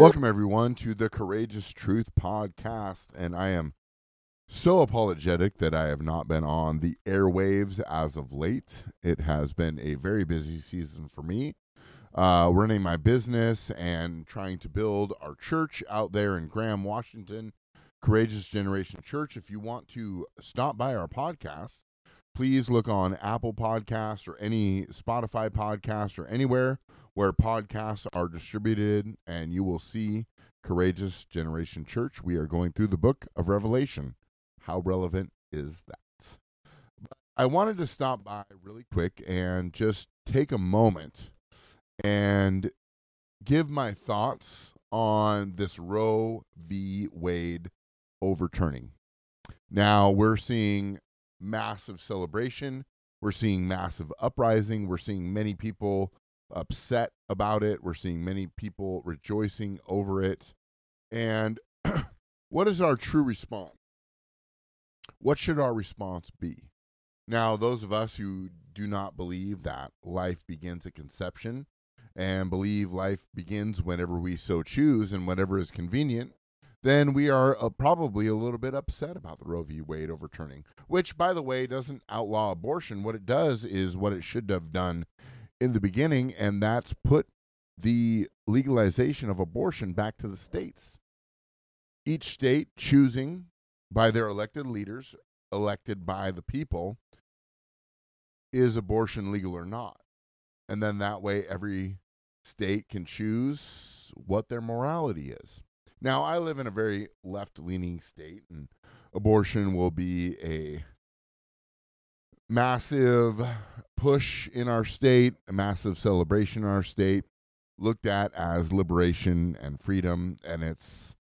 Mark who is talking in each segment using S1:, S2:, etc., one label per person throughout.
S1: Welcome, everyone, to the Courageous Truth Podcast. And I am so apologetic that I have not been on the airwaves as of late. It has been a very busy season for me, uh, running my business and trying to build our church out there in Graham, Washington, Courageous Generation Church. If you want to stop by our podcast, please look on Apple Podcast or any Spotify podcast or anywhere where podcasts are distributed, and you will see Courageous Generation Church. We are going through the book of Revelation. How relevant is that? I wanted to stop by really quick and just take a moment and give my thoughts on this Roe v. Wade overturning. Now, we're seeing massive celebration. We're seeing massive uprising. We're seeing many people upset about it. We're seeing many people rejoicing over it. And what is our true response? What should our response be? Now, those of us who do not believe that life begins at conception and believe life begins whenever we so choose and whenever is convenient, then we are uh, probably a little bit upset about the Roe v. Wade overturning, which, by the way, doesn't outlaw abortion. What it does is what it should have done in the beginning, and that's put the legalization of abortion back to the states. Each state choosing by their elected leaders, elected by the people, is abortion legal or not? And then that way, every state can choose what their morality is. Now, I live in a very left leaning state, and abortion will be a massive push in our state, a massive celebration in our state, looked at as liberation and freedom, and it's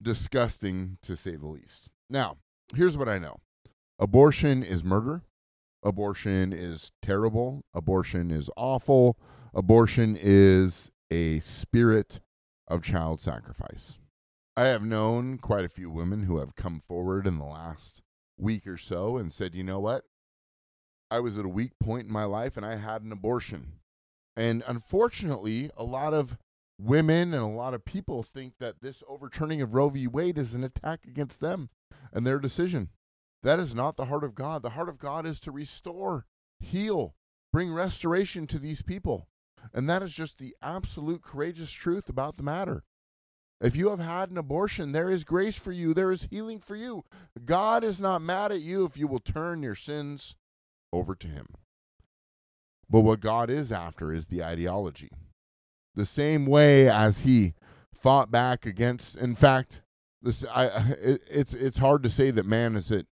S1: disgusting to say the least. Now, here's what I know. Abortion is murder, abortion is terrible, abortion is awful, abortion is a spirit of child sacrifice. I have known quite a few women who have come forward in the last week or so and said, you know what? I was at a weak point in my life and I had an abortion. And unfortunately, a lot of women and a lot of people think that this overturning of Roe v. Wade is an attack against them and their decision. That is not the heart of God. The heart of God is to restore, heal, bring restoration to these people. And that is just the absolute courageous truth about the matter. If you have had an abortion, there is grace for you, there is healing for you. God is not mad at you if you will turn your sins over to Him. But what God is after is the ideology. The same way as He fought back against, in fact, this I it, it's it's hard to say that man is at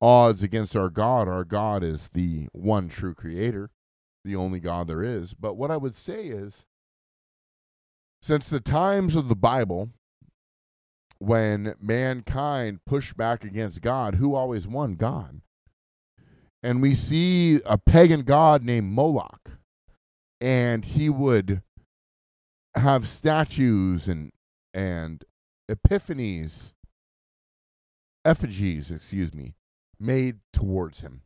S1: odds against our God. Our God is the one true creator, the only God there is. But what I would say is since the times of the Bible, when mankind pushed back against God, who always won? God. And we see a pagan god named Moloch, and he would have statues and and epiphanies, effigies, excuse me, made towards him.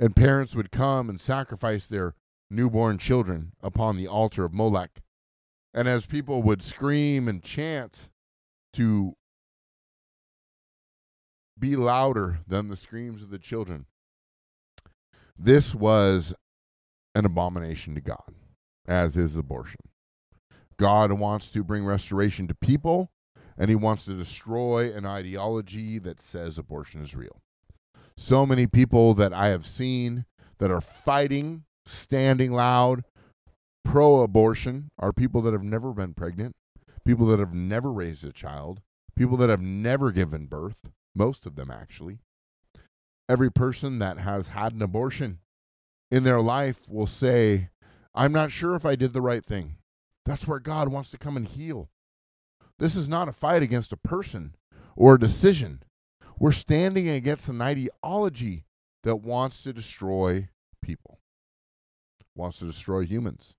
S1: And parents would come and sacrifice their newborn children upon the altar of Moloch and as people would scream and chant to be louder than the screams of the children, this was an abomination to God, as is abortion. God wants to bring restoration to people, and he wants to destroy an ideology that says abortion is real. So many people that I have seen that are fighting, standing loud, pro abortion are people that have never been pregnant, people that have never raised a child, people that have never given birth, most of them actually. Every person that has had an abortion in their life will say, I'm not sure if I did the right thing. That's where God wants to come and heal. This is not a fight against a person or a decision. We're standing against an ideology that wants to destroy people, wants to destroy humans.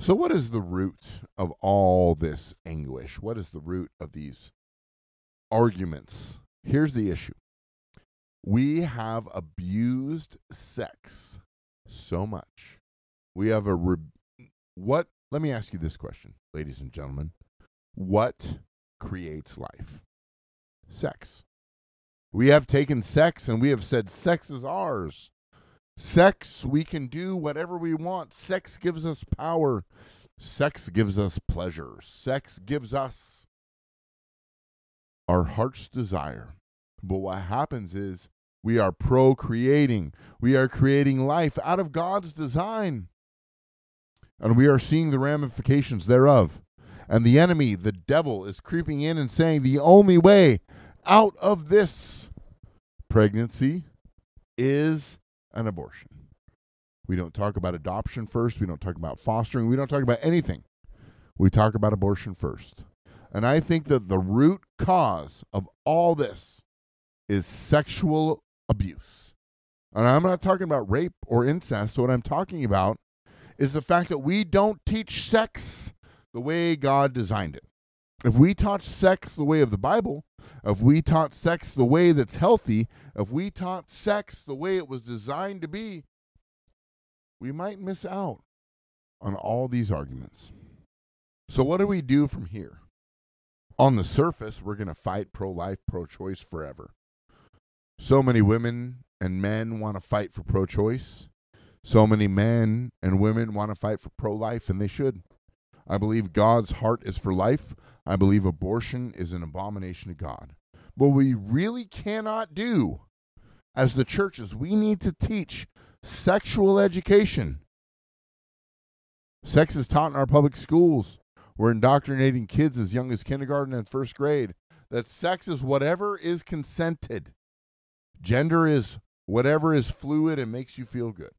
S1: So, what is the root of all this anguish? What is the root of these arguments? Here's the issue we have abused sex so much. We have a re- what let me ask you this question, ladies and gentlemen. What creates life? Sex. We have taken sex and we have said sex is ours. Sex, we can do whatever we want. Sex gives us power. Sex gives us pleasure. Sex gives us our heart's desire. But what happens is we are procreating, we are creating life out of God's design. And we are seeing the ramifications thereof. And the enemy, the devil, is creeping in and saying the only way out of this pregnancy is an abortion. We don't talk about adoption first. We don't talk about fostering. We don't talk about anything. We talk about abortion first. And I think that the root cause of all this is sexual abuse. And I'm not talking about rape or incest. What I'm talking about is the fact that we don't teach sex the way God designed it. If we taught sex the way of the Bible, if we taught sex the way that's healthy, if we taught sex the way it was designed to be, we might miss out on all these arguments. So, what do we do from here? On the surface, we're going to fight pro life, pro choice forever. So many women and men want to fight for pro choice. So many men and women want to fight for pro life, and they should. I believe God's heart is for life. I believe abortion is an abomination to God. What we really cannot do as the churches, we need to teach sexual education. Sex is taught in our public schools. We're indoctrinating kids as young as kindergarten and first grade that sex is whatever is consented. Gender is whatever is fluid and makes you feel good.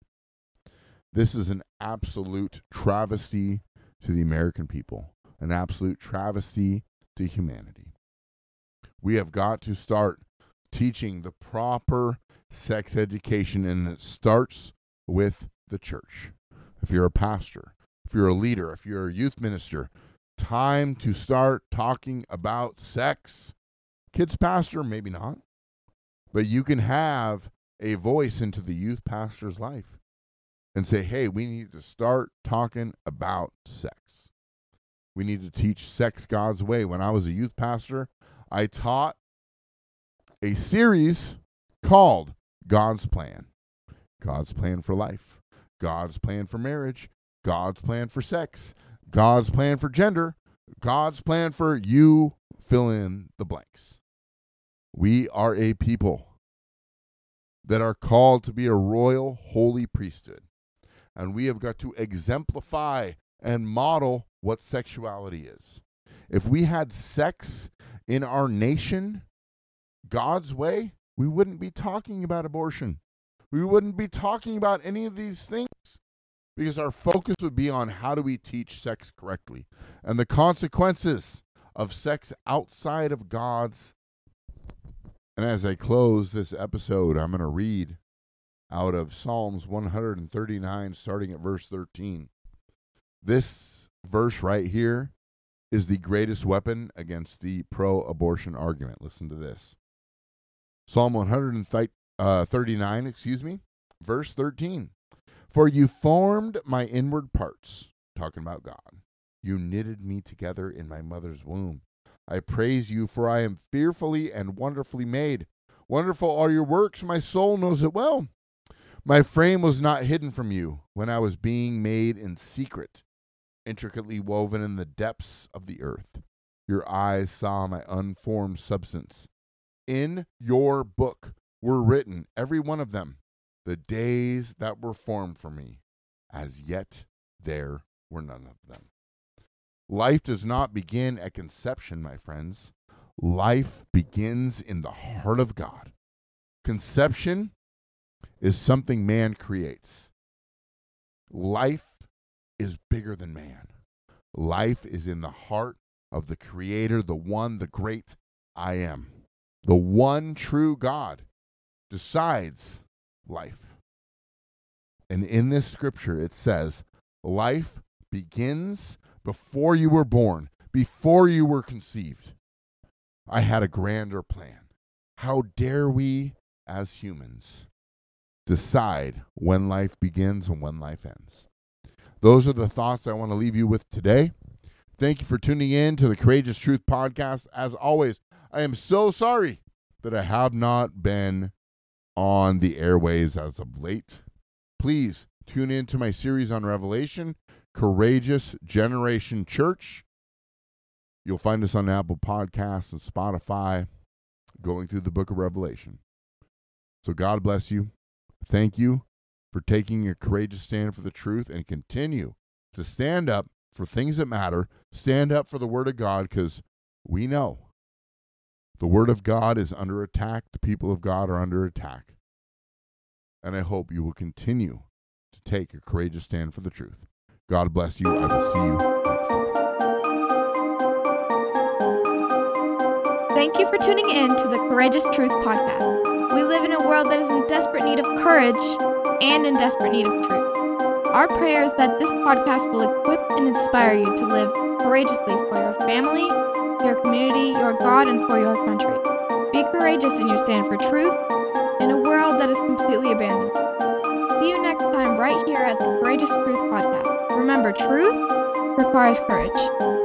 S1: This is an absolute travesty to the American people, an absolute travesty to humanity. We have got to start teaching the proper sex education, and it starts with the church. If you're a pastor, if you're a leader, if you're a youth minister, time to start talking about sex. Kids pastor, maybe not, but you can have a voice into the youth pastor's life and say, hey, we need to start talking about sex. We need to teach sex God's way. When I was a youth pastor, I taught a series called God's Plan. God's plan for life, God's plan for marriage, God's plan for sex, God's plan for gender, God's plan for you fill in the blanks. We are a people that are called to be a royal, holy priesthood. And we have got to exemplify and model what sexuality is. If we had sex in our nation God's way, we wouldn't be talking about abortion. We wouldn't be talking about any of these things because our focus would be on how do we teach sex correctly and the consequences of sex outside of God's. And as I close this episode, I'm going to read out of Psalms 139, starting at verse 13. This verse right here is the greatest weapon against the pro abortion argument. Listen to this. Psalm 139, uh, excuse me, verse 13. For you formed my inward parts, talking about God. You knitted me together in my mother's womb. I praise you, for I am fearfully and wonderfully made. Wonderful are your works, my soul knows it well. My frame was not hidden from you when I was being made in secret, intricately woven in the depths of the earth. Your eyes saw my unformed substance in your book were written, every one of them, the days that were formed for me. As yet there were none of them. Life does not begin at conception, my friends. Life begins in the heart of God. Conception is something man creates. Life is bigger than man. Life is in the heart of the Creator, the one, the great I am the one true God decides life. And in this scripture, it says, life begins before you were born, before you were conceived. I had a grander plan. How dare we as humans decide when life begins and when life ends? those are the thoughts I want to leave you with today. Thank you for tuning in to the Courageous Truth podcast. As always, I am so sorry that I have not been on the airways as of late. Please tune in to my series on Revelation, Courageous Generation Church. You'll find us on Apple Podcasts and Spotify going through the book of Revelation. So God bless you. Thank you for taking your courageous stand for the truth and continue to stand up for things that matter. Stand up for the Word of God because we know the Word of God is under attack. The people of God are under attack. And I hope you will continue to take a courageous stand for the truth. God bless you. I will see you next time.
S2: Thank you for tuning in to the Courageous Truth Podcast. World that is in desperate need of courage and in desperate need of truth. Our prayer is that this podcast will equip and inspire you to live courageously for your family, your community, your God, and for your country. Be courageous in your stand for truth in a world that is completely abandoned. See you next time right here at the Courageous Truth Podcast. Remember, truth requires courage.